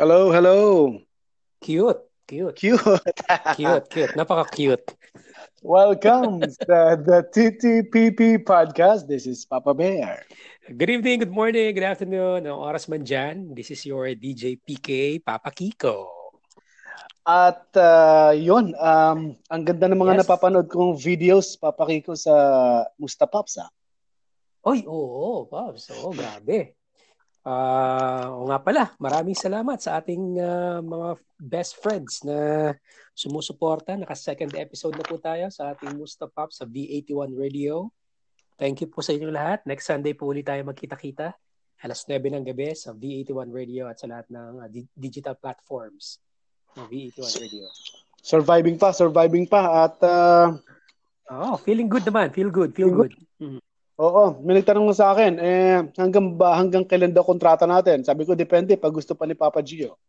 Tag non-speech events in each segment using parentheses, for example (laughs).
Hello, hello. Cute. Cute. Cute. (laughs) Cute, cute. Napaka-cute. Welcome sa the TTPP Podcast. This is Papa Bear. Good evening, good morning, good afternoon. Ang oras man dyan, this is your DJ PK, Papa Kiko. At uh, yun, um, ang ganda ng mga Yes. napapanood kong videos, Papa Kiko, sa Mustapaps. Ah. Oy, oo, Pops. Oo, grabe. Ah, o nga pala, maraming salamat sa ating ah, mga best friends na sumusuporta. Naka-second episode na po tayo sa ating Musta Pop sa V81 Radio. Thank you po sa inyong lahat. Next Sunday po ulit tayo magkita-kita. Alas 9 ng gabi sa V81 Radio at sa lahat ng ah, di- digital platforms ng V81 Radio. Surviving pa, surviving pa. At uh, Oh, feeling good naman. Feel good, feel Feel good. Oo, may nagtanong mo sa akin, eh, hanggang ba, hanggang kailan daw kontrata natin? Sabi ko, depende pag gusto pa ni Papa Gio.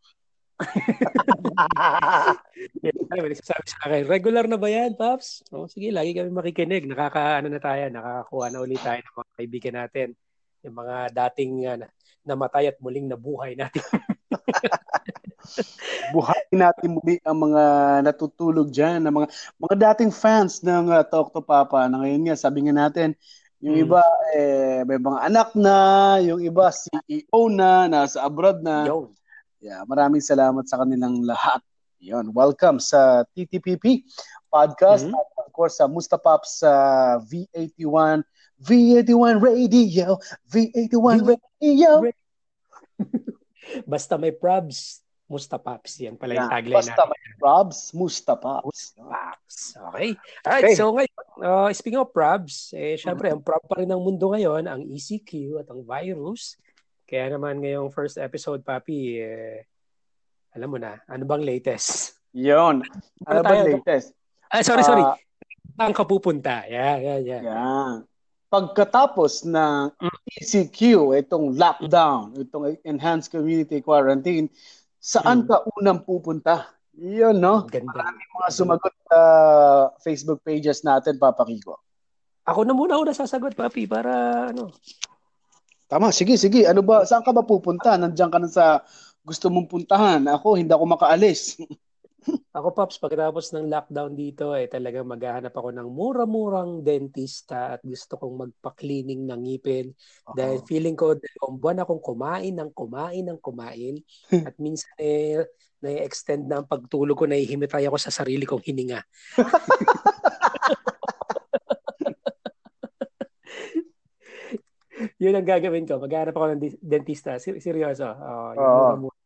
(laughs) May nagsasabi sa akin, regular na ba yan, Paps? Oh, sige, lagi kami makikinig. Nakaka, ano na tayo, nakakakuha na ulit tayo ng mga kaibigan natin. Yung mga dating uh, namatay at muling nabuhay natin. (laughs) Buhayin natin muli ang mga natutulog dyan, ang mga, mga dating fans ng uh, Talk to Papa na ngayon nga, sabi nga natin, yung Hmm. iba eh, may mga anak na, yung iba CEO na, nasa abroad na. Yo. Yeah, maraming salamat sa kanilang lahat. Yon, welcome sa TTPP podcast Mhm. at of course sa Mustapap sa V81 V81 Radio, V81 Radio. (laughs) Basta may probs, musta Paps. Yan pala yung Yeah, tagline basta natin. may Robs, Mustapaps. Paps. Okay. Alright, Okay. so ngayon, uh, speaking of probs, eh, syempre, ang prob pa rin ng mundo ngayon, ang ECQ at ang virus. Kaya naman ngayong first episode, Papi, eh, alam mo na, ano bang latest? Yon. Ano Ano ba tayo? latest? Ah, sorry, sorry. Ah, Saan ka pupunta? Yeah, yeah, yeah. Yan. Pagkatapos ng Mm. ECQ, itong lockdown, itong enhanced community quarantine, saan Mm. ka unang pupunta? Yun, no? Ganda. Mga sumagot sa Facebook pages natin, Papa Kiko. Ako na muna ako nasasagot, Papi, para ano. Tama, sige, sige. Ano ba, saan ka ba pupunta? Nandiyan ka na sa gusto mong puntahan. Ako, hindi ako makaalis. (laughs) (laughs) Ako, Pops, pagkatapos ng lockdown dito, eh, talagang maghahanap ako ng mura-murang dentista at gusto kong magpa-cleaning ng ngipin. Dahil feeling ko, dalawang buwan akong kumain ng kumain ng kumain. (laughs) at minsan eh, na-extend na ang pagtulog ko, nahihimitay ako sa sarili kong hininga. (laughs) Yun ang gagawin ko. Maghanap ako ng dentista. Ser- seryoso. Oh, yung Oo. mura-mura.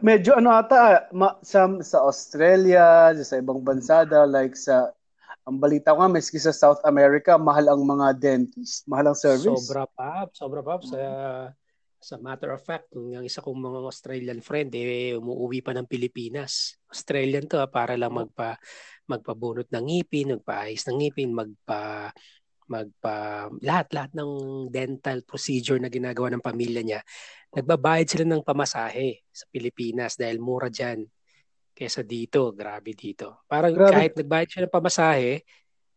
Medyo ano ata, ma- sa, sa Australia, sa ibang bansa daw, like sa, ang balita ko nga, maski sa South America, mahal ang mga dentist, mahal ang service. Sobra pa, sobra pa sa sa matter of fact, yung isa kong mga Australian friend eh umuwi pa ng Pilipinas. Australian to ah, para lang magpa magpabunot ng ngipin, magpaayos ng ngipin, magpa magpa lahat-lahat ng dental procedure na ginagawa ng pamilya niya. Nagbabayad sila ng pamasahe sa Pilipinas dahil mura diyan kaysa dito, grabe dito. Parang Grabe. kahit nagbayad siya ng pamasahe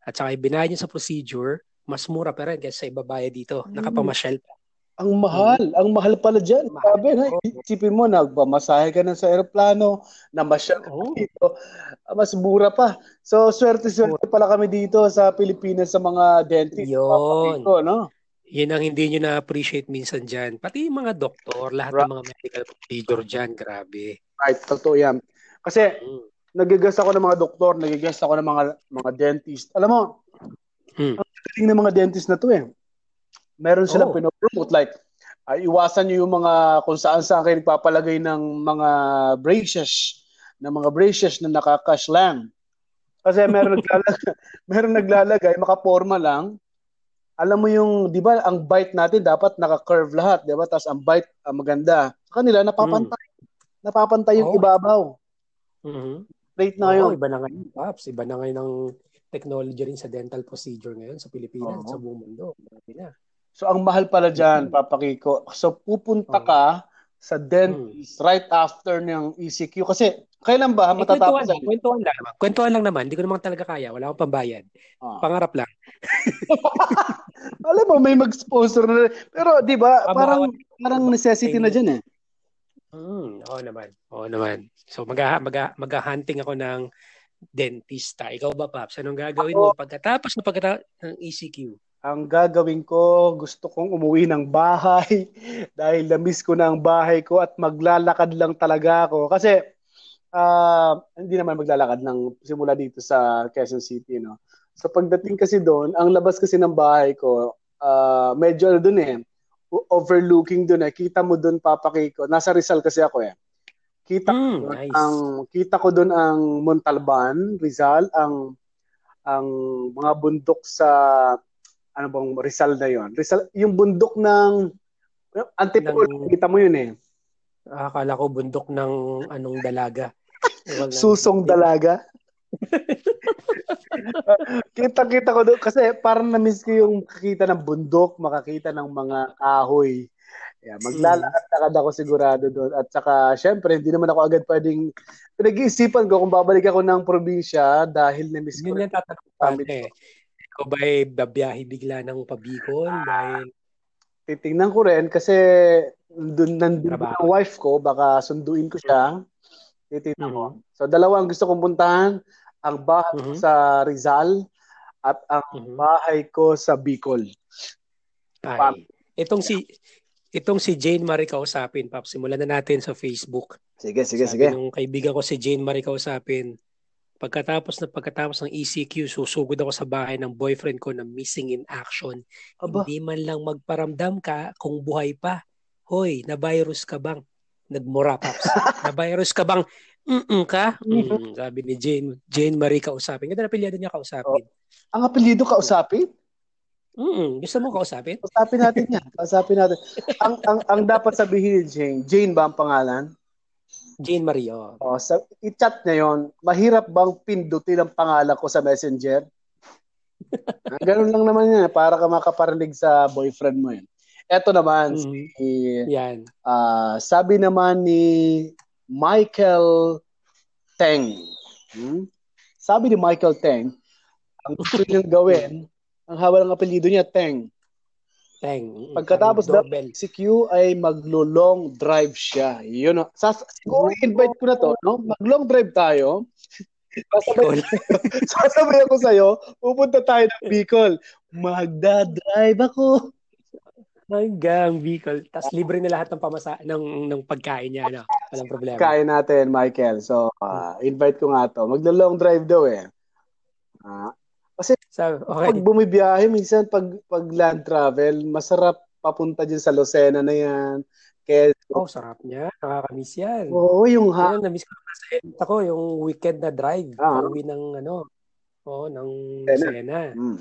at saka ibinayad niya sa procedure, mas mura pa rin kaysa sa ibabayad dito. Mm. Nakapamasyal pa. Ang mahal, ang mahal pala dyan. Mahal. Sabi na, isipin mo, nagpamasahe ka na sa aeroplano, namasyal ka dito, ah, mas mura pa. So, swerte-swerte pala kami dito sa Pilipinas sa mga dentist. Yun. Dito, no? Yun ang hindi nyo na-appreciate minsan dyan. Pati yung mga doktor, lahat ng mga medical procedure dyan, grabe. Right, totoo yan. Kasi, Mm. nagigas ako ng mga doktor, nagigas ako ng mga mga dentist. Alam mo, Hmm. ang galing ng mga dentist na to eh. Meron silang Oh. pinopromote like ah, iwasan niyo yung mga kung saan saan kayo nagpapalagay ng mga braces, ng mga braces na nakakash lang. Kasi meron (laughs) naglalagay, meron naglalagay makaporma lang. Alam mo yung, 'di ba, ang bite natin dapat naka-curve lahat, 'di ba? Tapos ang bite ah, maganda. Sa kanila napapantay. Napapantay yung Oh. ibabaw. Mhm. Straight na Oo, ngayon. iba na ngayon, Paps. Iba na ngayon ang technology rin sa dental procedure ngayon sa Pilipinas at sa buong mundo. Grabe na. So ang mahal pala diyan, Papa Kiko. So pupunta ka sa dentist right after ng ECQ. Kasi kailan ba Eh, matatapos? kwentuhan lang, kwentuhan lang naman. Kwentuhan lang naman. Hindi ko naman talaga kaya. Wala akong pambayad. Ah. Pangarap lang. (laughs) Alam mo, may mag-sponsor na. Pero di ba, Ah, parang, parang necessity na dyan eh. Mm, oo naman. Oo naman. So mag mag mag-hunting ako ng dentista. Ikaw ba, Paps? Anong gagawin mo pagkatapos na pagkatapos ng ECQ? Ang gagawin ko, gusto kong umuwi ng bahay (laughs) dahil na-miss ko na ang bahay ko at maglalakad lang talaga ako. Kasi ah, hindi naman maglalakad ng simula dito sa Quezon City, no. So pagdating kasi doon, ang labas kasi ng bahay ko, ah, medyo ano doon eh, overlooking doon eh. Kita mo doon papaki ko. Nasa Rizal kasi ako eh. Kita Mm, nice. ang kita ko doon ang Montalban, Rizal, ang ang mga bundok sa ano bang Rizal na yon. Rizal, yung bundok ng Antipolo, Ng- kita mo yun eh. Akala ko bundok ng anong dalaga. Susong dalaga. (laughs) Kita-kita ko doon kasi parang na-miss ko yung makakita ng bundok, makakita ng mga kahoy. Yeah, maglalakad-lakad ako sigurado doon. At saka, syempre, hindi naman ako agad pwedeng pinag-iisipan ko kung babalik ako ng probinsya dahil na-miss ko Yun yung tatanong ko eh. Ikaw ba ay babiyahe bigla ng pabikol dahil titingnan ko rin kasi nandun, nandun Trabaho. ang wife ko, baka sunduin ko siya. Titingnan ko. Mhm. So, dalawa ang gusto kong puntahan. Ang bahay ko Mhm. sa Rizal at ang Mhm. bahay ko sa Bicol. Ay, itong si itong si Jane Marie kausapin, Pap. Simulan na natin sa Facebook. Sige, sige, Sabi sige. nung kaibigan ko si Jane Marie kausapin, pagkatapos na pagkatapos ng ECQ, susugod ako sa bahay ng boyfriend ko na missing in action. Aba, Hindi man lang magparamdam ka kung buhay pa. Hoy, na-virus ka bang? Nagmura, Paps. (laughs) na-virus ka bang? Mm ka? Mm, sabi ni Jane, Jane Marie kausapin. Ganda na pilyado niya kausapin. ang apelyido kausapin? Mm, gusto mo kausapin? Kausapin natin yan. Kausapin natin. ang, ang, ang dapat sabihin ni Jane, Jane ba ang pangalan? Jane Marie, oh. O, sa, i-chat niya yon. Mahirap bang pindutin ang pangalan ko sa messenger? Ah, Ganun lang naman yan. eh, Para ka makaparinig sa boyfriend mo yun. Eto naman, Mm. si, Yan. ah, sabi naman ni Michael Teng. Hmm? Sabi ni Michael Teng, ang gusto niyang gawin, ang hawal ng apelyido niya, Teng. Teng. Mm, Pagkatapos doorbell. si Q ay maglo-long drive siya. Yun. o. Sas siguro invite ko na to, no? Mag-long drive tayo. Sasabay, sasabay ako sa'yo, pupunta tayo ng Bicol. Magda-drive ako. Hanggang Bicol. Tapos libre na lahat ng pamasa ng ng pagkain niya, ano. Walang problema. Kain natin, Michael. So, ah, invite ko nga to. Maglo-long drive daw eh. Ah, So, pag okay. bumibiyahe, minsan pag, pag land travel, masarap papunta dyan sa Lucena na yan. Kaya, Oh, sarap niya. Nakakamiss yan. oo, yung ha, Ayun, na-miss ko na sa ako, yung weekend na drive. Ah. Pauwi ng ano, oh, ng Sena. Sena. Mm.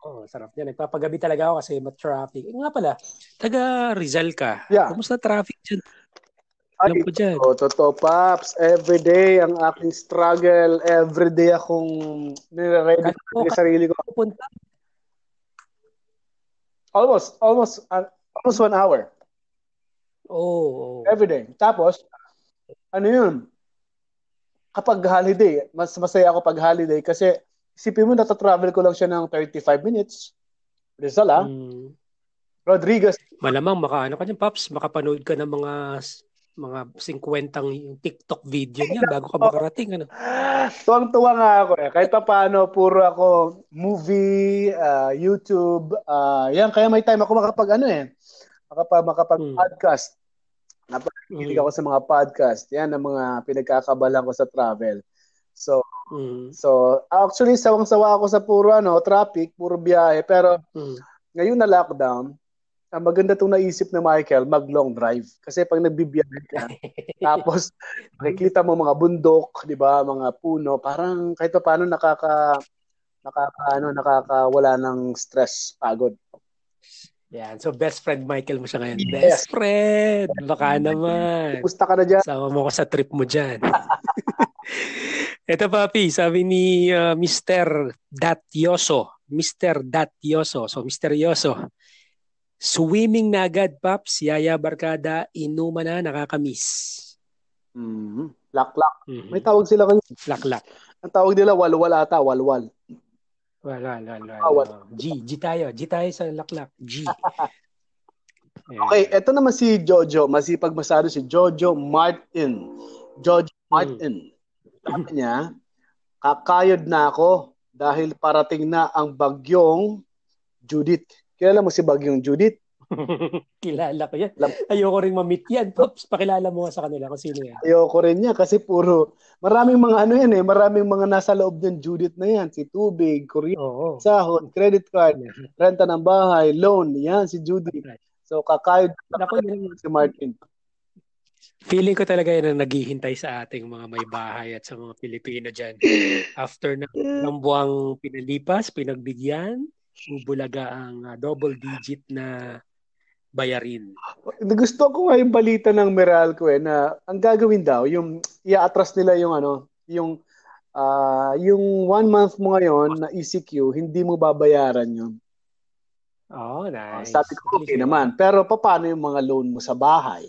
Oo, sarap niya. Nagpapagabi talaga ako kasi mat-traffic. Eh, nga pala, taga Rizal ka. Yeah. Kumusta traffic dyan? Alam ko dyan. Oh, totoo, Paps. Every day, ang aking struggle. Every day akong nire-ready ko yung sarili ko. Pupunta. Almost, almost, uh, almost one hour. Oo. Oh, Every day. Tapos, ano yun? Kapag holiday, mas masaya ako pag holiday kasi isipin mo, natatravel ko lang siya ng 35 minutes. Rizal, ah. Mm. Rodriguez. Malamang maka ano ka dyan, Paps, makapanood ka ng mga mga 50 yung TikTok video niya bago ka makarating. Ano? Tuwang-tuwa nga ako eh. Kahit pa paano, puro ako movie, ah, YouTube, ah, yan. Kaya may time ako makapag ano eh. Makapag, makapag Hmm. podcast. Napakikinig Mm. ako sa mga podcast. Yan ang mga pinagkakabalan ko sa travel. So, Mm. so actually, sawang-sawa ako sa puro ano, traffic, puro biyahe. Pero Mm. ngayon na lockdown, ang maganda itong naisip ni Michael, mag-long drive. Kasi pag nagbibiyahe ka, (laughs) tapos makikita mo mga bundok, 'di ba, mga puno, parang kahit pa paano nakaka nakaka ano, nakakawala ng stress, pagod. Yan. So, best friend Michael mo siya ngayon. Yes. Best friend! Baka naman. Kumusta ka na diyan? Sama mo ko sa trip mo dyan. (laughs) Ito papi, sabi ni uh, Mr. Datyoso. Mr. Datyoso. So, misteryoso. Swimming na agad, Paps. Yaya Barkada, inuma na, nakakamiss. Mhm. Laklak. Mhm. May tawag sila kayo. Laklak. Ang tawag nila walwal ata, walwal. Wala, wala. Ah, wala. G, G tayo. G tayo sa laklak. G. (laughs) Okay, eto naman si Jojo. Masipag masyado si Jojo Martin. Jojo Martin. Sabi niya, kakayod na ako dahil parating na ang bagyong Judith. Kilala mo si bagyong Judith? (laughs) Kilala ko yan. Ayoko rin ma-meet yan. Pops, pakilala mo nga sa kanila kung sino yan. Ayoko rin niya kasi puro, maraming mga ano yan eh, maraming mga nasa loob ng Judith na yan. Si Tubig, Korea, Oo. sahod, credit card, renta ng bahay, loan, yan si Judith. So kakayod na Naku, yun. si Martin. Feeling ko talaga yan ang naghihintay sa ating mga may bahay at sa mga Pilipino dyan. (laughs) After ng, ng buwang pinalipas, pinagbigyan, bubulaga ang ah, double digit na bayarin. Gusto ko nga yung balita ng Meralco eh na ang gagawin daw yung i-atras nila yung ano, yung ah yung one month mo ngayon na ECQ, hindi mo babayaran yun. Oh, Ah, nice. Sabi ko okay naman. Pero paano yung mga loan mo sa bahay?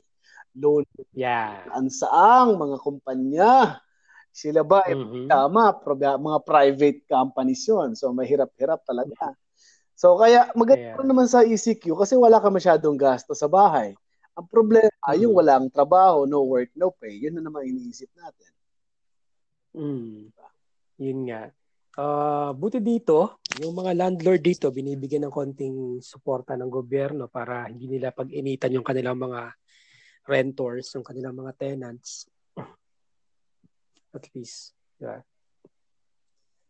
Loan Yeah. saan saang mga kumpanya? Sila ba eh, Mhm. tama, prob- mga private companies yun. So mahirap-hirap talaga. So kaya maganda Kaya- naman sa ECQ kasi wala ka masyadong gasto sa bahay. Ang problema Mhm. yung walang trabaho, no work, no pay. Yun na naman iniisip natin. Mm. Yun nga. Ah, buti dito, yung mga landlord dito binibigyan ng konting suporta ng gobyerno para hindi nila pag-initan yung kanilang mga renters, yung kanilang mga tenants. At least. Yeah.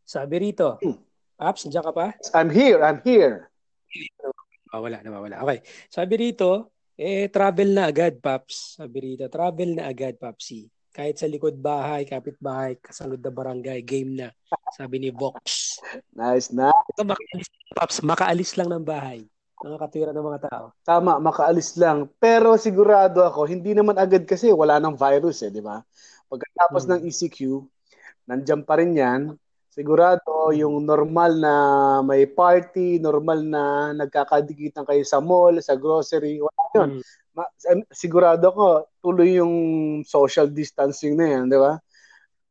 Sabi rito, Hmm. Apps, nandiyan ka pa? I'm here, I'm here. Ah, wala, nawawala. Okay. Sabi rito, eh, travel na agad, Paps. Sabi rito, travel na agad, Papsi. Kahit sa likod bahay, kapit bahay, kasunod na barangay, game na. Sabi ni Vox. Nice na. Ito, makaalis, Paps, makaalis lang ng bahay. Mga katwira ng mga tao. Tama, makaalis lang. Pero sigurado ako, hindi naman agad kasi wala nang virus eh, di ba? Pagkatapos Hmm. ng ECQ, nandiyan pa rin yan. Sigurado yung normal na may party, normal na nagkakadikitan kayo sa mall, sa grocery, wala yun. Mm. Ma- sigurado ko, tuloy yung social distancing na yan, di ba?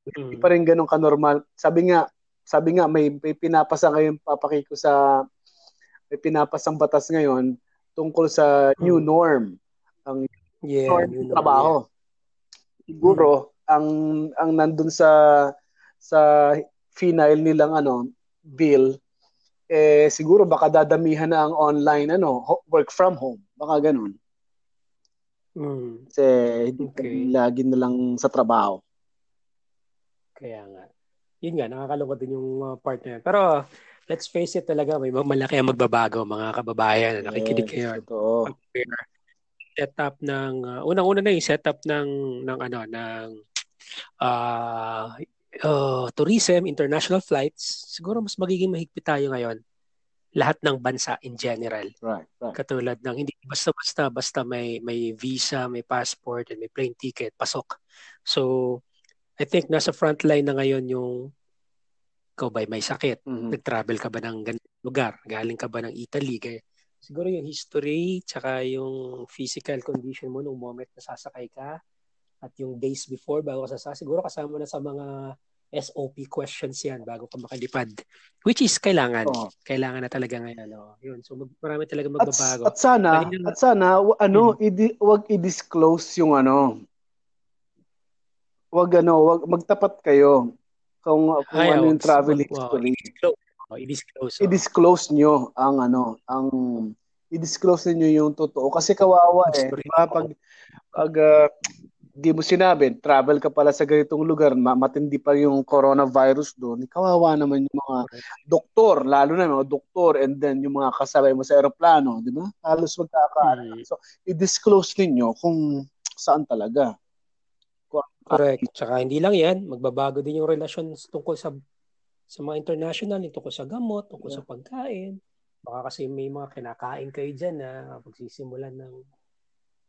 Hindi Mm. pa rin ganun ka-normal. Sabi nga, sabi nga, may, may pinapasa ngayon, papakiko sa, may pinapasang batas ngayon tungkol sa new Hmm. norm. Ang Yeah, norm yun ng trabaho. Siguro, ang ang nandun sa sa final nilang ano bill eh siguro baka dadamihan na ang online ano work from home baka ganun Mm. kasi hindi Okay. lagi na lang sa trabaho Kaya nga. Yun nga, nakakalungkot din yung uh, part na yan. Pero, let's face it talaga, may malaki ang magbabago, mga kababayan na nakikinig Yes, kayo. totoo. setup ng uh, unang-una na yung setup ng ng ano ng uh, uh, tourism, international flights, siguro mas magiging mahigpit tayo ngayon. Lahat ng bansa in general. right right Katulad ng hindi basta-basta basta may may visa, may passport, and may plane ticket, pasok. So, I think nasa front line na ngayon yung ikaw ba may sakit, Mhm. nag-travel ka ba ng ganitong lugar, galing ka ba ng Italy, kaya siguro yung history, tsaka yung physical condition mo nung moment na sasakay ka, at yung days before bago ka sasakay, siguro kasama na sa mga SOP questions yan bago ka makalipad. Which is kailangan. Oo. Kailangan na talaga ngayon. Oh. Yun. So mag, marami talaga at, magbabago. at sana Dahil yun- at sana ano Mhm. idi, wag i-disclose yung ano wag ano wag magtapat kayo kung kung Ay, ano oh, yung travel wow, history i-disclose. Oh, i-disclose. oh. i-disclose nyo ang ano, ang i-disclose niyo yung totoo kasi kawawa eh. History. Di ba? Pag pag ah, di mo sinabi, travel ka pala sa ganitong lugar, ma- matindi pa yung coronavirus doon. Kawawa naman yung mga doktor, lalo na yung mga doktor and then yung mga kasabay mo sa eroplano, di ba? Halos magkaka. Mm. So, i-disclose ninyo kung saan talaga. Correct. Tsaka hindi lang yan, magbabago din yung relasyon tungkol sa sa mga international, tungkol sa gamot, tungkol sa pagkain. Baka kasi may mga kinakain kayo dyan na pagsisimulan ng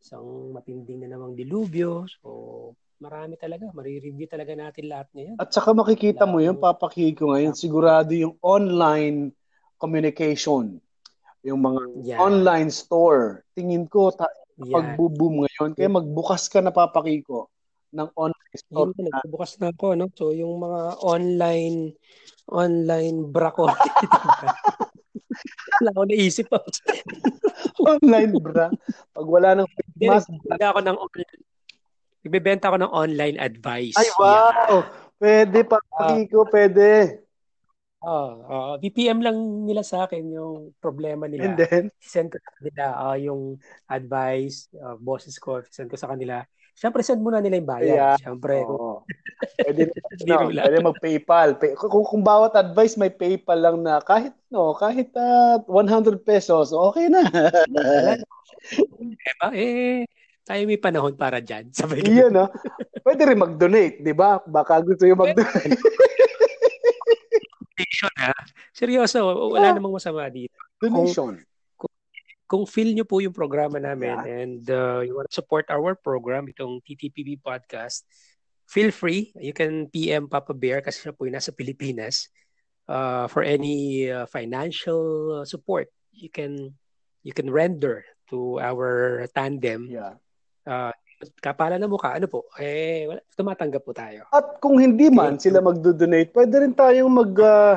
isang matinding na namang dilubyo. So, marami talaga. Marireview talaga natin lahat ngayon. At saka makikita mo yun, papakiki ko ngayon, sigurado yung online communication. yung mga Yan. online store. Tingin ko, ta- Yan. pagbo-boom ngayon, kaya magbukas ka na papakiko ng online store. Yun, nagbubukas na ako, no? So, yung mga online, online bra ko. (laughs) Wala ako naisip pa. online bra. Pag wala nang mas, Nagbibenta ako ng online. Nagbibenta ako ng online advice. ay wow! Pwede papakiko, pwede. Oh, oh, BPM lang nila sa akin yung problema nila. And then, send ko sa kanila ah, yung advice, ah, bosses ko, send ko sa kanila. Siyempre, send muna nila yung bayad. Yeah. Siyempre, oo. Pwede, (laughs) no, pwede mag-PayPal. Pay, kung, kung bawat advice may PayPal lang na kahit no, kahit ah, 100 pesos, okay na. (laughs) diba, eh, tayo may panahon para dyan. (laughs) Sabay. Iyan, no? Pwede rin mag-donate, di ba? Baka gusto yung mag-donate. Donation, ha? Seryoso, wala Yeah. namang masama dito. Donation. Kung feel nyo po yung programa namin Yeah. and uh, you want to support our program, itong TTPB podcast, feel free. You can PM Papa Bear kasi siya po yung nasa Pilipinas uh, for any uh, financial support you can you can render to our tandem. Yeah. Uh, kapala na mukha, ano po, eh, wala, tumatanggap po tayo. At kung hindi man sila magdo-donate, pwede rin tayong mag ah,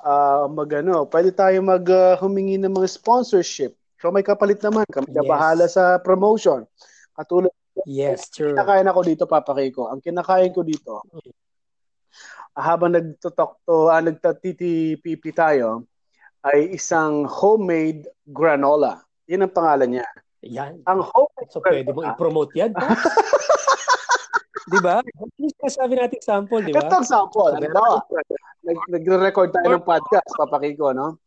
ah, mag ano, pwede tayong mag ah, humingi ng mga sponsorship. So may kapalit naman, kami na Yes. bahala sa promotion. Katulad Yes, true. kinakain ako dito, papakay ko. Ang kinakain ko dito, habang nagtotok to, ah, nagtatitipipi tayo, ay isang homemade granola. Yun ang pangalan niya. Yan. Ang homemade So, pwede mo i-promote yan. (laughs) Di ba? Yung sabi natin sample, di ba? Ito sample. Halimbawa, nag, nagre-record tayo ng podcast, papakay ko, no?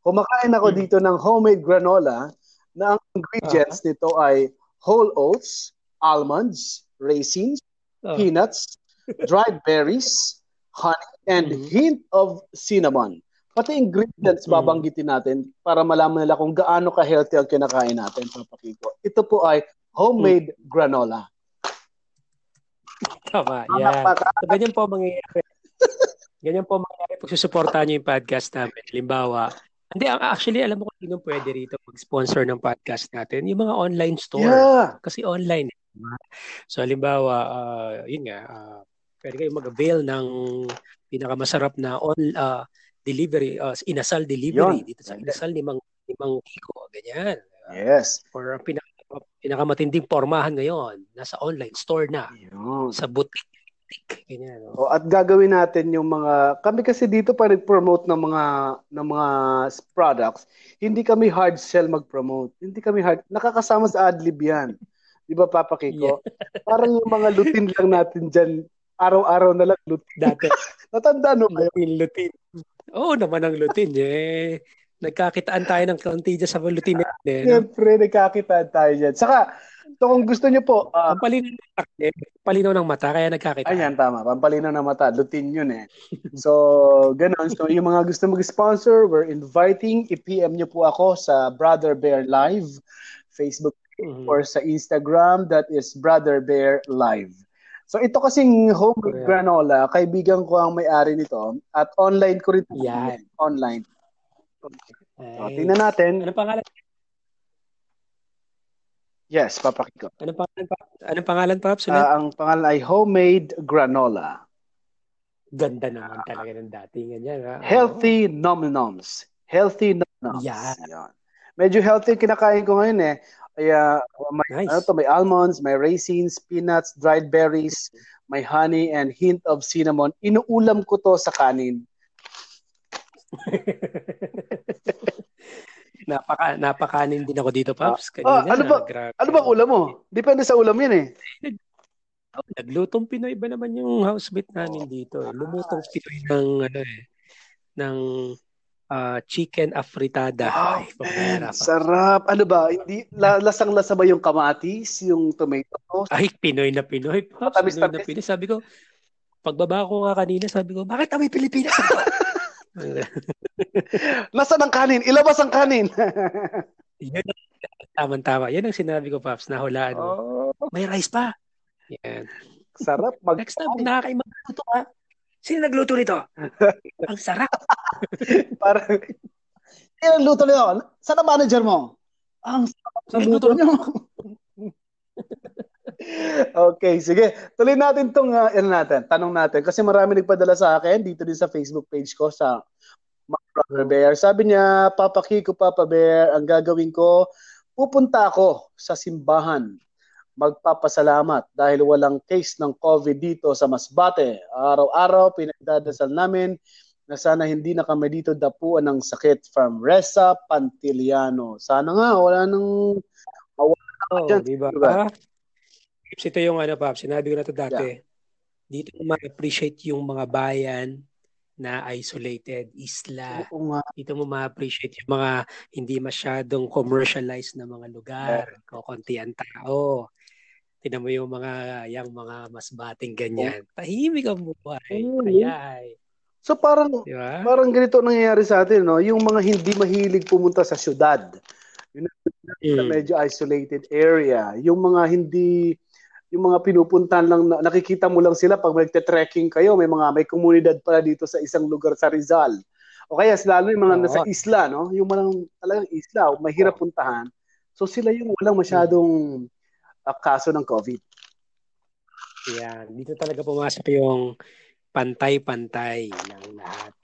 Kumakain ako Hmm. dito ng homemade granola na ang ingredients nito ay whole oats, almonds, raisins, Oh. peanuts, dried berries, honey, and Mhm. hint of cinnamon. Pati ingredients Mhm. babanggitin natin para malaman nila kung gaano ka-healthy ang kinakain natin, papakiko. Ito po ay homemade Hmm. granola. Tama, yan. ka? So, ganyan po ang mangyayari. ganyan po ang mangyayari pag susuportahan nyo yung podcast namin. Halimbawa, hindi, actually, alam mo kung sino pwede rito mag-sponsor ng podcast natin? Yung mga online store. Yeah. Kasi online. eh? So, halimbawa, ah, yun nga, ah, pwede kayo mag-avail ng pinakamasarap na on, ah, delivery, ah, inasal delivery Yun. dito sa inasal ni Mang, ni Mang Kiko. Ganyan. Yes. Or ang pinaka, pinakamatinding pormahan ngayon, nasa online store na, Yun. sa boutique. Ganyan. no? O, at gagawin natin yung mga kami kasi dito pa nag-promote ng mga ng mga products. Hindi kami hard sell mag-promote. Hindi kami hard nakakasama sa adlib 'yan. 'Di ba Papa Kiko? (laughs) Parang yung mga lutin lang natin diyan araw-araw na lang lutin. Dati, (laughs) Natandaan mo kayo? lutin, lutin. Oo naman ang lutin. Eh. Nagkakitaan tayo ng kaunti dyan sa lutin. Eh, no? Siyempre, nagkakitaan tayo dyan. Saka, so kung gusto niyo po, ah, Ang palinaw ng mata, eh. palinaw ng mata, kaya nagkakitaan. Ayan, tama. Pampalinaw ng mata. Lutin yun eh. So, ganun. So, yung mga gusto mag-sponsor, we're inviting. I-PM nyo po ako sa Brother Bear Live, Facebook Mhm. or sa Instagram. That is Brother Bear Live. So, ito kasing homemade Correct. granola, kaibigan ko ang may-ari nito. At online ko rin. Yan. Online. So, Ay. tingnan natin. Anong pangalan? Yes, papakiko. Anong pangalan pa? Anong pangalan pa? Sulit? Ah, ang pangalan ay homemade granola. Ganda naman talaga ng datingan yan. Ha? Healthy nom-noms. Healthy nom-noms. Yan. Yan. Medyo healthy kinakain ko ngayon eh. Kaya may, Nice. ano to, may almonds, may raisins, peanuts, dried berries, may honey, and hint of cinnamon. Inuulam ko to sa kanin. (laughs) Napaka, napakanin din ako dito, Paps. Ah, Kanina, ano ba- grabe. Ano bang ulam mo? Depende sa ulam yan eh. (laughs) Oh, naglutong Pinoy ba naman yung housemate namin dito? Eh. Lumutong Pinoy ng ano eh ng ah, chicken afritada. Wow, Ay, man, sarap. Ano ba? Hindi la- lasang-lasa ba yung kamatis, yung tomato sauce? Ay, Pinoy na Pinoy. Pops, Matamis, Pinoy na tamis. Pinoy. Sabi ko, pagbaba ko nga kanina, sabi ko, bakit amoy Pilipinas (laughs) ito? Lasa ng kanin. Ilabas ang kanin. (laughs) Yan ang tama-tama. Yan ang sinabi ko, Paps. Nahulaan mo. oh, May rice pa. Yan. sarap. Mag Next time, kung nakakain magluto ka, sino nagluto nito? (laughs) ang sarap. parang Eh, luto niyo. Saan ang manager mo? Ang sarap Sa ng luto luto niyo. (laughs) okay, sige. Tuloy natin tong uh, ano natin, tanong natin kasi marami nagpadala sa akin dito din sa Facebook page ko sa Brother Bear. Sabi niya, Papa Kiko, Papa Bear, ang gagawin ko, pupunta ako sa simbahan magpapasalamat dahil walang case ng COVID dito sa Masbate. Araw-araw pinagdadasal namin na sana hindi na kami dito dapuan ng sakit from Reza Pantiliano. Sana nga wala nang Oh, Yan, di ba? diba? Paps, ito yung ano, Paps, sinabi ko na to dati. Dito mo ma-appreciate yung mga bayan na isolated, isla. Oo nga. Dito mo ma-appreciate yung mga hindi masyadong commercialized na mga lugar. O konti ang tao. Tinan mo yung mga, yung mga mas bating ganyan. Tahimik ang buhay. Oo. Ayay. So parang Di ba? parang ganito nangyayari sa atin, no? Yung mga hindi mahilig pumunta sa syudad. Yun sa Mm. medyo isolated area. Yung mga hindi yung mga pinupuntahan lang na, nakikita mo lang sila pag nagte-trekking kayo, may mga may komunidad pala dito sa isang lugar sa Rizal. O kaya lalo yung mga Oo. nasa isla, no? Yung mga talagang isla, mahirap puntahan. So sila yung walang masyadong ah, kaso ng COVID. Yan. Dito talaga pumasok yung pantay-pantay ng lahat.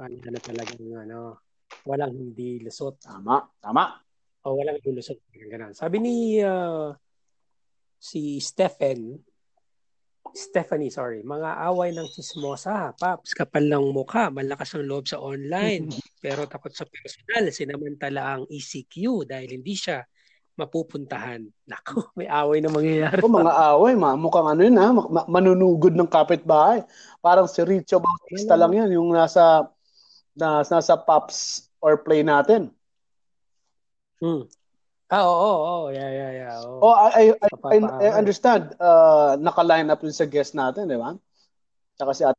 Ano na talagang ano, walang hindi lusot. Tama, tama. O walang hindi lusot. Ganun. Sabi ni ah, si Stephen, Stephanie, sorry, mga away ng chismosa, paps, kapal ng mukha, malakas ang loob sa online, pero takot sa personal, sinamantala ang ECQ dahil hindi siya mapupuntahan. Naku, (laughs) may away na mangyayari. O mga away, ma, mukhang ano yun ha, ma- ma- manunugod ng kapitbahay. Parang si Richo Bautista lang yan, yung nasa, na, nasa pops or play natin. Hmm. Ah, oo, oo, oo. Yeah, yeah, yeah. Oo. Oh, I, I, I, I, understand. Uh, naka-line up yun sa guest natin, di ba? Tsaka si Ate.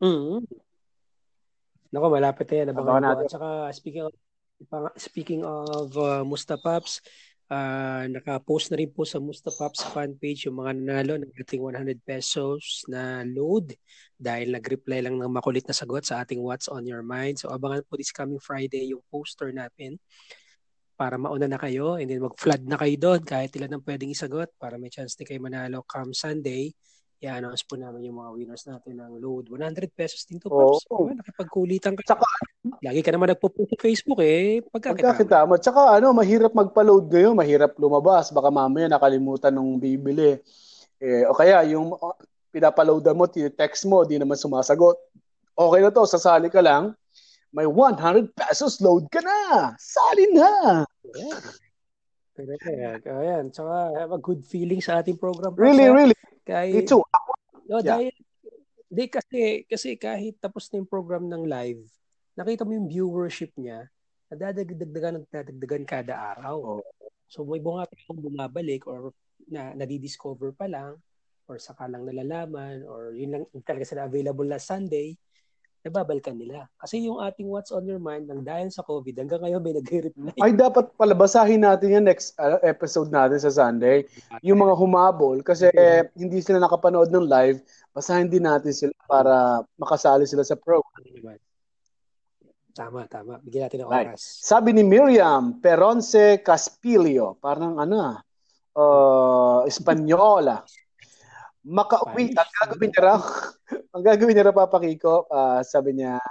Mm. Nako, malapit na yan. Abangan natin. At saka, speaking of, speaking of uh, Mustapaps, uh, naka-post na rin po sa Mustapaps fan page yung mga nanalo ng ating 100 pesos na load dahil nag-reply lang ng makulit na sagot sa ating What's on Your Mind. So, abangan po this coming Friday yung poster natin para mauna na kayo and then mag-flood na kayo doon kahit ilan ang pwedeng isagot para may chance din kayo manalo come Sunday. I-announce po namin yung mga winners natin ng load. 100 pesos din to. Pops. Diba? Nakipagkulitan ka. Tsaka, Lagi ka naman nagpo-post sa Facebook eh. Pagkakita. pagkakita mo. Tsaka ano, mahirap magpa-load ngayon, mahirap lumabas. Baka mamaya nakalimutan nung bibili. Eh, o kaya yung pinapaloadan mo, text mo, di naman sumasagot. Okay na to, sasali ka lang. May 100 pesos load ka na. Sali na. Yeah. Correct. Ayan. Tsaka have a good feeling sa ating program. Really, ha? really. Kahit, Me too. No, Yeah. dahil di kasi kasi kahit tapos na yung program ng live, nakita mo yung viewership niya, nadadagdagan at nadadagdagan kada araw. Oo. So may mga taong bumabalik or na nadi-discover pa lang or saka lang nalalaman or yun lang talaga sila available na Sunday, nababalikan nila. Kasi yung ating What's on Your Mind nang dahil sa COVID, hanggang ngayon may nagre-reply. Ay, dapat pala basahin natin yan next uh, episode natin sa Sunday. Yung mga humabol, kasi eh, hindi sila nakapanood ng live, basahin din natin sila para makasali sila sa program. Tama, tama. Bigyan natin ng Right. oras. Sabi ni Miriam Peronce Caspilio, parang ano ah, uh, Espanyola. Makauwi, ang gagawin niya raw, (laughs) ang gagawin niya raw, Papa Kiko, ah, sabi niya,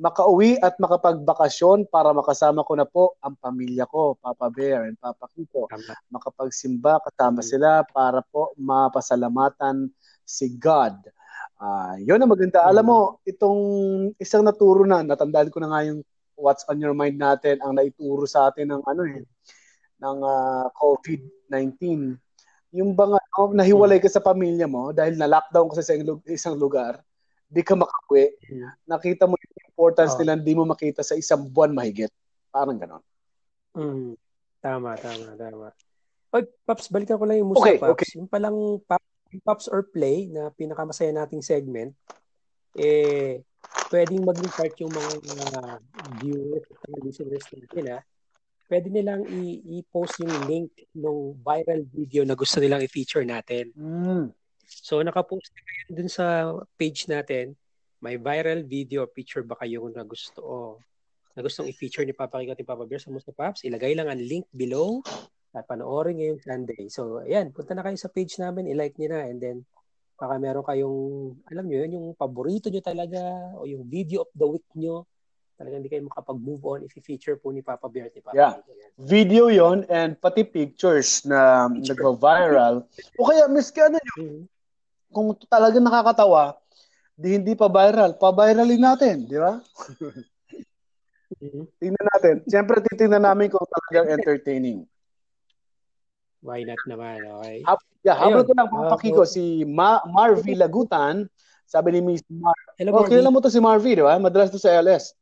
makauwi at makapagbakasyon para makasama ko na po ang pamilya ko, Papa Bear and Papa Kiko. Makapagsimba kasama sila para po mapasalamatan si God. Ah, yun ang maganda. Alam mo, itong isang naturo na, natandaan ko na nga yung what's on your mind natin, ang naituro sa atin ng ano eh, ng ah, COVID-19. Yung bang ano, nahiwalay ka sa pamilya mo dahil na-lockdown ka sa isang, isang lugar, di ka makauwi. Mm. Nakita mo yung importance Oh. nila, di mo makita sa isang buwan mahigit. Parang ganon. Mm. Tama, tama, tama. Oy, Paps, balikan ko lang yung Musta Okay, Paps. okay. Yung palang Pops or Play na pinakamasaya nating segment, eh, pwedeng maging part yung mga uh, viewers at listeners natin, ha? Pwede nilang i- i-post yung link ng viral video na gusto nilang i-feature natin. Mm. So, nakapost na kayo dun sa page natin. May viral video picture ba kayo na gusto o na gustong i-feature ni Papa Kiko at ni Papa Bear sa Musta Pops, ilagay lang ang link below at panoorin ngayong Sunday. So, ayan, punta na kayo sa page namin, i-like niyo na, and then baka meron kayong, alam niyo yun, yung paborito niyo talaga o yung video of the week niyo, talagang hindi kayo makapag-move on if i-feature po ni Papa Bear at ni Papa Yeah. Video yon and pati pictures na Picture. nagva-viral. O kaya, miski ano nyo, Mhm. kung talagang nakakatawa, di hindi pa viral, pa-viralin natin, di ba? Mhm. Tingnan natin. Siyempre, titingnan namin kung talagang entertaining. Why not naman, okay? Hab- yeah, Ayun. ko lang mga Ah, pakiko, si Ma- Marvy Lagutan, sabi ni Miss Mar, Hello, oh, Marvy. kilala mo to si Marvy, di ba? Madalas to sa LS.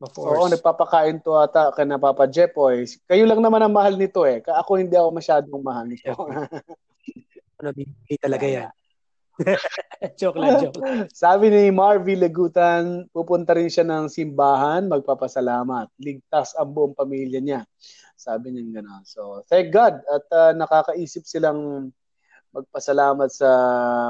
Of Oo, course. nagpapakain to ata kay na Papa Jepoy. Kayo lang naman ang mahal nito eh. Ka- Ako hindi ako masyadong mahal nito. (laughs) Ano, bibili talaga yan. (laughs) joke lang, joke lang. Sabi ni Marvy Lagutan, pupunta rin siya ng simbahan, magpapasalamat. Ligtas ang buong pamilya niya. Sabi niya gano'n. So, thank God at ah, nakakaisip silang magpasalamat sa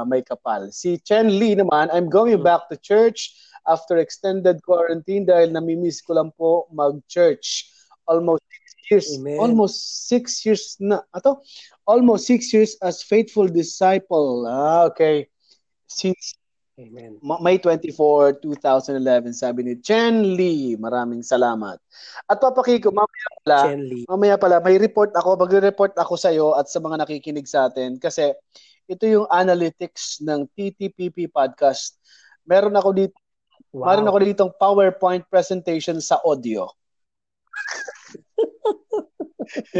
may kapal. Si Chen Lee naman, I'm going Hmm. back to church after extended quarantine dahil namimiss ko lang po mag-church. Almost six years. Amen. Almost six years na. Ato? Almost six years as faithful disciple. Ah, okay. Since Amen. Ma- May 24, 2011, sabi ni Chen Lee. Maraming salamat. At papakiko, mamaya pala, Chen Lee. mamaya pala, may report ako, magre-report ako sa iyo at sa mga nakikinig sa atin kasi ito yung analytics ng TTPP podcast. Meron ako dito, Wow. meron ako ditong PowerPoint presentation sa audio. (laughs)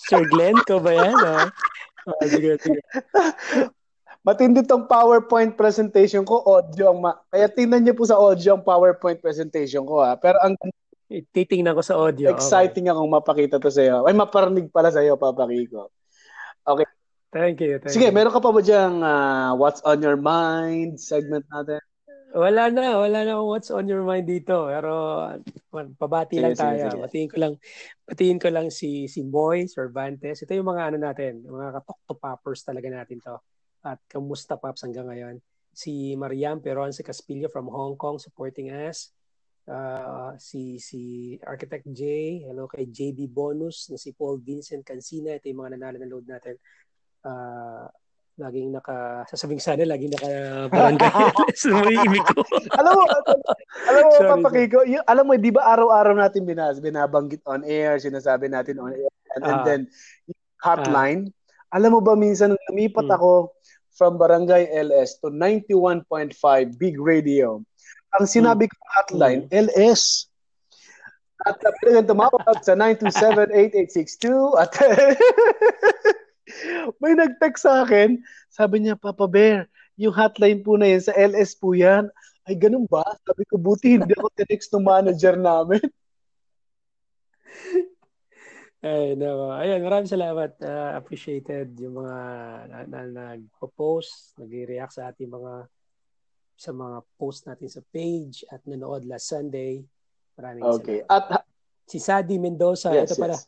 Sir Glenn, ko ba yan? Oh? (laughs) Oh, sige, sige. (laughs) Matindi tong PowerPoint presentation ko, audio ang ma- Kaya tingnan niyo po sa audio ang PowerPoint presentation ko ha. Pero ang Titingnan ko sa audio. Okay. exciting akong mapakita to sa iyo. Ay, maparinig pala sa iyo, Papa Kiko. Thank you. Thank Sige, you. meron ka pa ba diyang ah, What's on Your Mind segment natin? Wala na, wala na akong what's on your mind dito. Pero man, pabati Sige, lang sige, tayo. sige. Batiin ko lang, batiin ko lang si si Moy Cervantes. Ito yung mga ano natin, mga katok to poppers talaga natin to. At kamusta pops hanggang ngayon? Si Mariam Peron si Caspillo from Hong Kong supporting us. Uh, si si Architect J, hello kay JB Bonus, na si Paul Vincent Cancina, ito yung mga nanalo ng load natin. Uh, laging naka sasabing sana laging naka barangay (laughs) sa mga imig ko. alam mo, alam mo, Sorry, Papa Kiko, yung, alam mo, di ba araw-araw natin binas, binabanggit on air, sinasabi natin on air, and, and Ah. then, yung hotline, alam mo ba minsan, nung lumipat Hmm. ako from Barangay LS to 91.5 Big Radio, ang sinabi ko hotline, LS. At uh, pwede tumawag sa 927-8862 at (laughs) may nag-text sa akin, sabi niya, Papa Bear, yung hotline po na yan, sa LS po yan. Ay, ganun ba? Sabi ko, buti hindi ako tinext ng manager namin. (laughs) Ay, no. Ayun, maraming salamat. Uh, appreciated yung mga na, na, nagpo-post, nagre-react sa ating mga sa mga post natin sa page at nanood last Sunday. Maraming Okay. salamat. At, Si Sadi Mendoza, yes, ito pala. yes.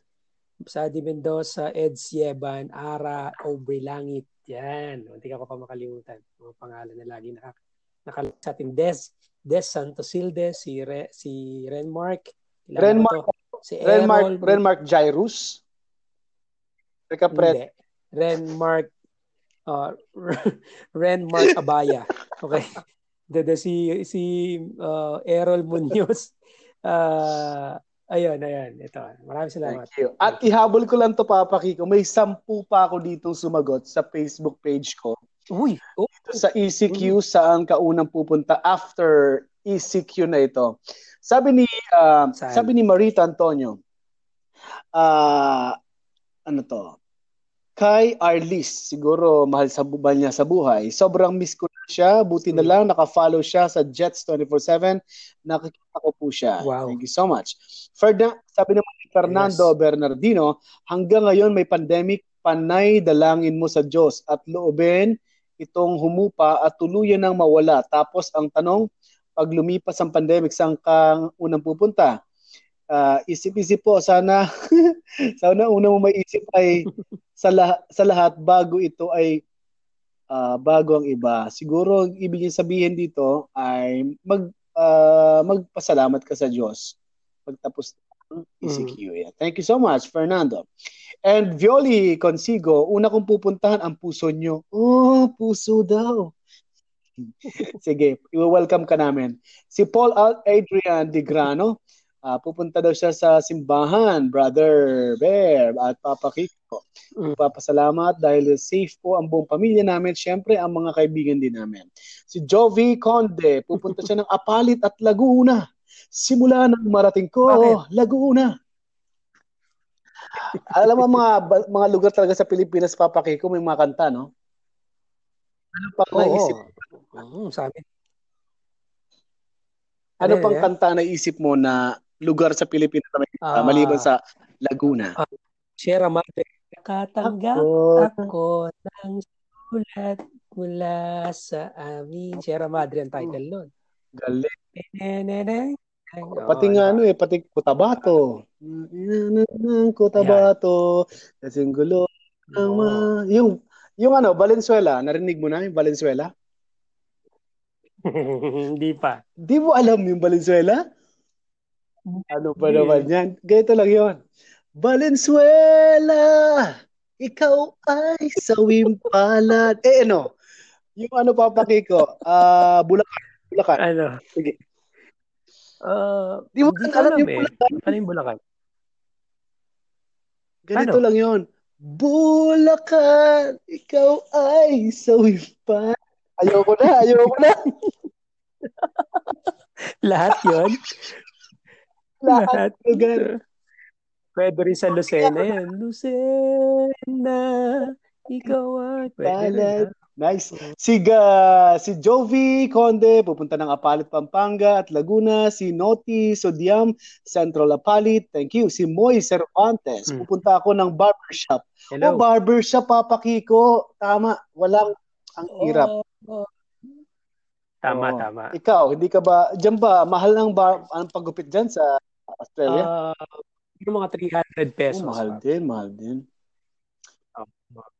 Sadi Mendoza, Ed Sieban, Ara, Aubrey Langit. Yan. Hindi ko pa makalimutan. Mga pangalan na lagi naka, naka sa ating Des, Des Santosilde, si, Re, si Renmark. Renmark? Si Renmark, Errol, Renmark Jairus. Teka. Hindi. Renmark uh, (laughs) Renmark Abaya. Okay. (laughs) Dede si si uh, Errol Munoz. Uh, ayun, ayun. Ito. Maraming salamat. Thank you. At ihabol ko lang to, Papa Kiko. May sampu pa ako ditong sumagot sa Facebook page ko. Uy, oh, sa ECQ saan ka unang pupunta after ECQ na ito. Sabi ni Saan? sabi ni Marita Antonio. Ah, ano to? Kay Arlis, siguro mahal sa buhay niya sa buhay. Sobrang miss ko na siya. Buti na Mm. lang naka-follow siya sa Jets 24/7. Nakikita ko po siya. Wow. Thank you so much. Ferda, sabi naman ni Fernando Yes. Bernardino, hanggang ngayon may pandemic, panay dalangin mo sa Diyos at loobin itong humupa at tuluyan ng mawala. Tapos ang tanong, pag lumipas ang pandemic, saan ka unang pupunta? Ah, isip-isip po, sana (laughs) sana una mo maisip ay sa, lah- sa lahat bago ito ay ah, bago ang iba. Siguro ang ibig niya sabihin dito ay mag ah, magpasalamat ka sa Diyos pagtapos ECQ. Yeah. Thank you so much, Fernando. And Violi Consigo, una kong pupuntahan ang puso nyo. Oh, puso daw. (laughs) Sige, i-welcome ka namin. Si Paul Al- Adrian De Grano, ah, pupunta daw siya sa simbahan, Brother Bear at Papa Kiko. Mm. Papasalamat dahil safe po ang buong pamilya namin, syempre ang mga kaibigan din namin. Si Jovi Conde, pupunta siya ng Apalit at Laguna. Simula nang marating ko, Bakit? Laguna. Alam mo mga mga lugar talaga sa Pilipinas, Papa Kiko, may mga kanta, no? Ano Oo. naisip? Oo, sa amin. Ano Ano pang yan? kanta naisip mo na lugar sa Pilipinas na may Ah. maliban sa Laguna? Sierra Madre. Nakatanggap Ako, ako ng sulat mula sa amin. Sierra Madre ang title nun. galing. Neneneng. Pati Oo, nga ano eh, pati Cotabato. Cotabato, kasing gulo Oo. yung yung ano, Valenzuela, narinig mo na yung Valenzuela? (laughs) Hindi pa. Di mo alam yung Valenzuela? Ano ba Hindi. naman yan? Ganito lang yon. Valenzuela, ikaw ay sawim palad. Eh ano, yung ano papaki ko, ah Bulacan. Bulacan. Ano? Sige. Uh, Di mo alam alam yung eh. Bulacan. Ano yung Bulacan? Ganito Ano? lang yon. Bulacan, ikaw ay sawim palad. Ayoko na, ayoko na. (laughs) Lahat yun? (laughs) Lahat lugar. Pwede rin sa Lucena yan. Lucena, ikaw ay... Pwede? Nice. Si, ga, si Jovi Conde, pupunta ng Apalit, Pampanga at Laguna. Si Noti Sodiam, Central Apalit. Thank you. Si Moy Cervantes, Hmm. pupunta ako ng barbershop. Hello. Oh, barbershop, Papa Kiko. Tama. Walang, ang hirap. Tama, Oo. tama. Ikaw, hindi ka ba, dyan ba, mahal ng bar, ang paggupit dyan sa Australia? Ah, yung mga 300 pesos. oh, mahal pa. din, mahal din.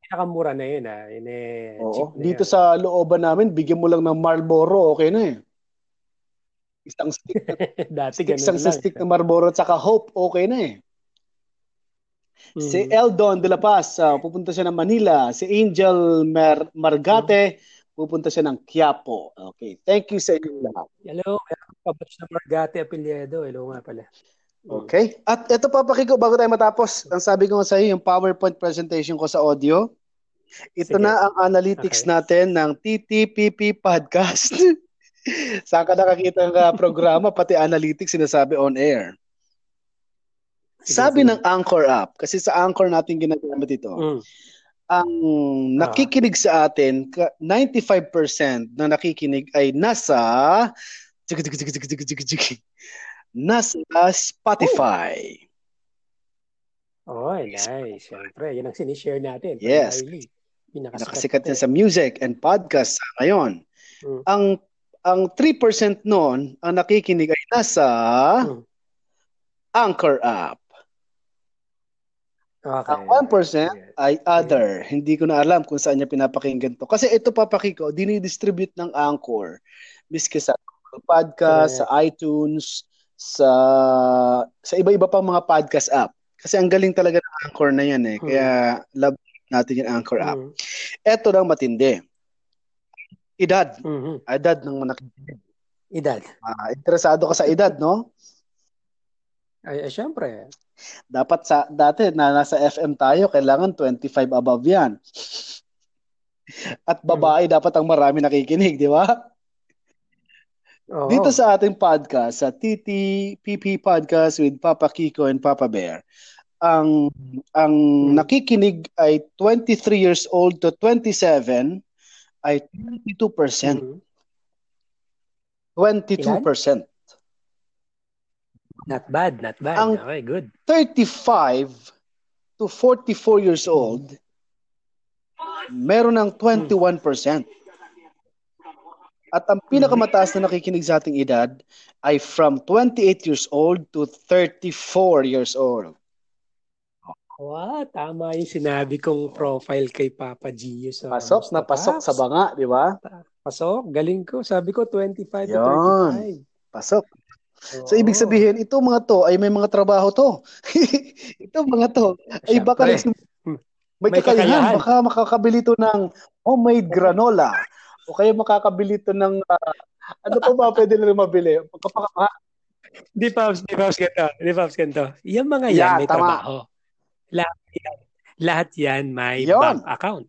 Pinakamura na yun, ha? Yun eh, Oo. na Dito yan. sa looban namin, bigyan mo lang ng Marlboro, okay na eh. Isang stick (laughs) Dati stick, isang lang. stick ng Marlboro at saka Hope, okay na eh. Mhm. Si Eldon de la Paz, ah, pupunta siya ng Manila. Si Angel Mar- Margate, pupunta siya ng Quiapo. Okay, thank you sa inyo lahat. Hello, meron pa batch na Margate Apelyedo. Hello nga pala. Okay? At ito pa, Pakiko, bago tayo matapos, ang sabi ko nga sa iyo, yung PowerPoint presentation ko sa audio, ito Sige. na ang analytics Okay. natin ng TTPP Podcast. (laughs) Saan ka nakakita ng ah, programa, pati analytics sinasabi on air. Sabi ng Anchor app, kasi sa Anchor natin ginagamit ito, Mm. Ang nakikinig sa atin, ka- 95% na nakikinig ay nasa nasa Spotify. Oh, nice. Siyempre, yan ang sinishare natin. Yes. Pinakasikat Nakasikat natin. yan sa music and podcast ngayon. Mm. Ang ang 3% noon ang nakikinig ay nasa Mm. Anchor app. Okay. Ang 1% Sige. ay other. Hindi ko na alam kung saan niya pinapakinggan to. Kasi ito papakiko, dinidistribute ng Anchor. Miski sa Podcast, sa iTunes, sa sa iba-iba pang mga podcast app. Kasi ang galing talaga ng Anchor na yan eh. Hmm. Kaya love natin yung Anchor app. Mm. Ito lang matindi. Edad. Mhm. Edad ng nakikinig. Edad. Ah, interesado ka sa edad, no? Ay, ay syempre. Dapat sa dati na nasa FM tayo, kailangan 25 above 'yan. At babae dapat ang marami nakikinig, di ba? Oo. Dito sa ating podcast, sa TTPP Podcast with Papa Kiko and Papa Bear, ang ang Hmm. nakikinig ay 23 years old to 27 ay 22%. Mhm. 22%. Not bad, not bad. Ang- okay, good. 35 to 44 years old, meron ng 21%. At ang pinakamataas na nakikinig sa ating edad ay from 28 years old to 34 years old. Wow, tama yung sinabi kong profile kay Papa Gio sa Pasok na pasok sa banga, di ba? Pasok, galing ko. Sabi ko 25 to Yun. 35. Pasok. So ibig sabihin, ito mga to ay may mga trabaho to. (laughs) ito mga to ay baka may, May kakayahan. kakayahan. Baka makakabili to ng homemade granola. O kaya makakabili to ng ah, ano pa ba pwede nila mabili? Kapag, Di Pops, di Pops ganito. Di Pops ganito. Yung mga yan, Yeah, may tama. trabaho. Lahat yan, lahat yan may Yun. bank account.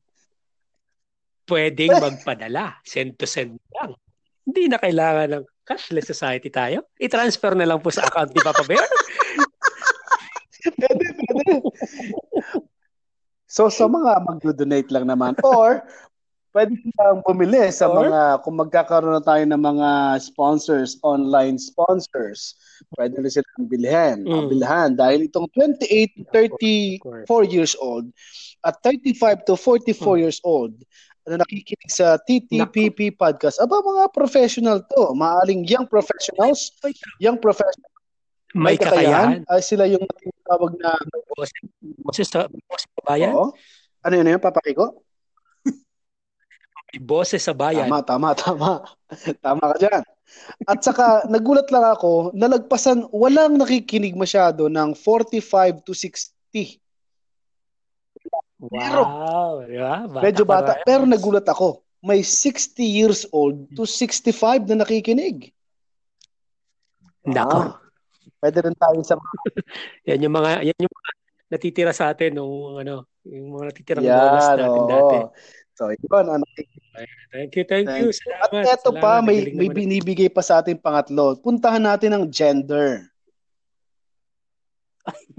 Pwedeng magpadala. Send to send lang. Hindi na kailangan ng cashless society tayo. I-transfer na lang po sa account ni Papa Bear. pwede, pwede. So sa mga magdo-donate lang naman or pwede kang bumili sa Or? mga kung magkakaroon na tayo ng mga sponsors, online sponsors. Pwede rin silang bilhin, Mm. bilhan dahil itong 28 to 34 years old at 35 to 44 Mm. years old na nakikinig sa TTPP podcast. Aba mga professional to, maaling young professionals, young professionals May kakayahan. ay sila yung tinatawag na Boses sa, boses sa bayan. Oo. Ano yun yun, papakiko? May boses sa bayan. Tama, tama, tama. Tama ka dyan. At saka, nagulat lang ako, nalagpasan, walang nakikinig masyado ng 45 to 60. Wow. Di ba? Bata Medyo bata. rin. Pero nagulat ako, may 60 years old to 65 na nakikinig. Nako. Ah, pwede rin tayo sa mga (laughs) Yan yung mga yan yung mga natitira sa atin nung ano, yung mga natitirang yan. bonus natin oo. dati. So, yun. Ano, Thank you, thank, you. Thank At Salamat. eto salamat. pa, may, may binibigay pa sa ating pangatlo. Puntahan natin ang gender.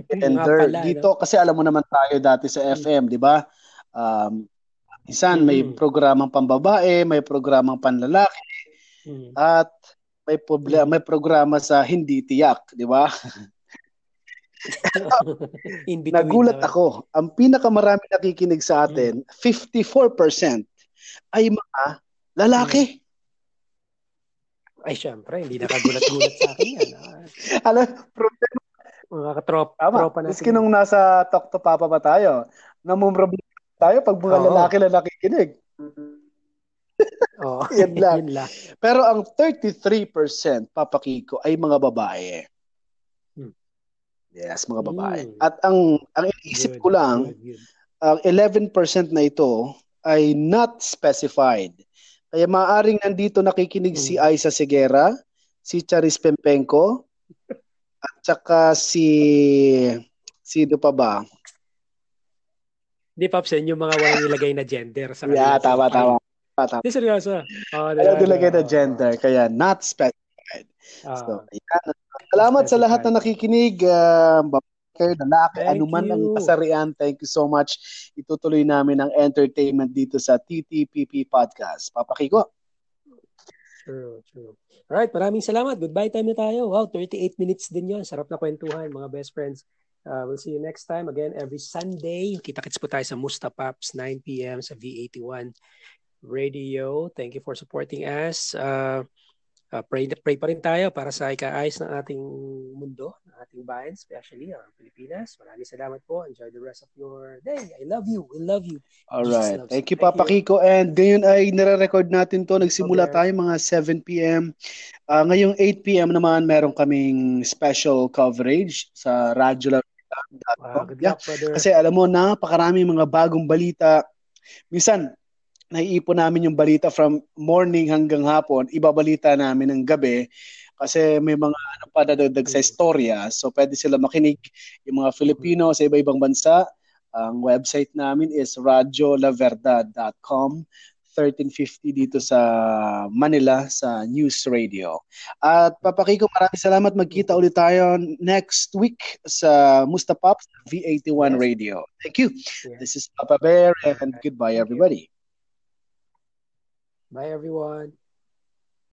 Pala, Dito, kasi alam mo naman tayo dati sa FM, di ba? Um, Isan, may Mm. programang pambabae, may programang panlalaki, no? Mm. at may, proble- may programa sa hindi tiyak, di ba? (laughs) Nagulat naman. ako. Ang pinakamarami nakikinig sa atin, 54% ay mga lalaki. Ay, syempre, hindi nakagulat-gulat sa akin yan. Ah, (laughs) Alam, problema Mga katrop, Tama. tropa natin. Maski nung nasa Talk to Papa pa tayo, namumroblema tayo pag mga Oo. lalaki lang nakikinig. Oo. (laughs) Yan lang. (laughs) Yun lang. Pero ang 33% papakiko ay mga babae. Hmm. Yes, mga babae. Hmm. At ang ang iniisip ko lang, good, good. ang 11% na ito ay not specified. Kaya maaring nandito nakikinig si Hmm. Aiza Segera, si Charis Pempenko, at saka si sino pa ba? Di, Pops, yan yung mga walang nilagay na gender sa Yeah, tama, profile. tama. tama. Di, seryoso. Oh, Ayaw nilagay na gender, kaya not specified. Ah, So, ayan. Salamat sa lahat na nakikinig. Uh, babae, lalaki, Thank anuman ang kasarian. Thank you so much. Itutuloy namin ang entertainment dito sa TTPP Podcast. Papakiko. True, true. Alright, maraming salamat. Goodbye time na tayo. Wow, 38 minutes din yon. Sarap na kwentuhan, mga best friends. Uh, we'll see you next time. Again, every Sunday, kita-kits po tayo sa Mustapaps, 9pm sa V81 Radio. Thank you for supporting us. Uh, uh, pray, pray pa rin tayo para sa ikaayos ng ating mundo, ng ating bayan, especially ang Pilipinas. Maraming salamat po. Enjoy the rest of your day. I love you. We love you. All right. Thank you. you, Papa Thank Kiko. And ngayon ay nire-record natin to. Nagsimula Okay. tayo mga 7 p.m. Ah, ngayong 8 p.m. naman meron kaming special coverage sa Radyo Wow, good Yeah. luck. Kasi alam mo, napakaraming mga bagong balita. Minsan, naiipon namin yung balita from morning hanggang hapon. Ibabalita namin ng gabi kasi may mga ano pa dadagdag sa istorya. So, pwede sila makinig yung mga Filipino sa iba-ibang bansa. Ang website namin is radiolaverdad.com 1350 dito sa Manila sa News Radio. At papakiko, maraming salamat. Magkita ulit tayo next week sa Mustapops V81 Yes. Radio. Thank you. This is Papa Bear and goodbye everybody. Bye, everyone.